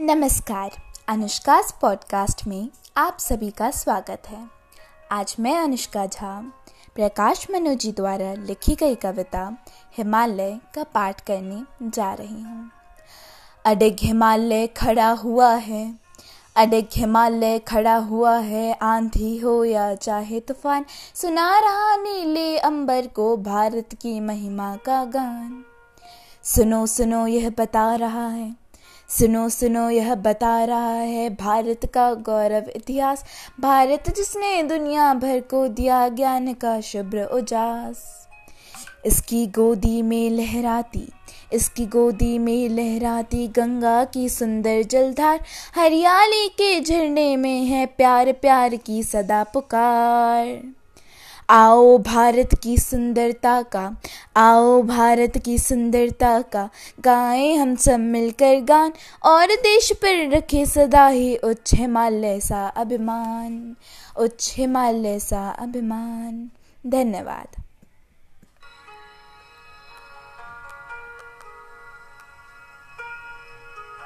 नमस्कार। अनुष्का पॉडकास्ट में आप सभी का स्वागत है। आज मैं अनुष्का झा, प्रकाश मनोजी द्वारा लिखी गई कविता हिमालय का पाठ करने जा रही हूँ। अडिग हिमालय खड़ा हुआ है, अडिग हिमालय खड़ा हुआ है, आंधी हो या चाहे तूफ़ान, सुना रहा नीले अंबर को भारत की महिमा का गान। सुनो सुनो, यह बता रहा है सुनो सुनो, यह बता रहा है भारत का गौरव इतिहास। भारत जिसने दुनिया भर को दिया ज्ञान का शुभ्र उजास। इसकी गोदी में लहराती, इसकी गोदी में लहराती गंगा की सुंदर जलधार। हरियाली के झरने में है प्यार प्यार की सदा पुकार। आओ भारत की सुंदरता का, आओ भारत की सुंदरता का, गाएँ हम सब मिलकर गान, और देश पर रखे सदा ही उच्च हिमालय सा अभिमान, उच्च हिमालय सा अभिमान। धन्यवाद।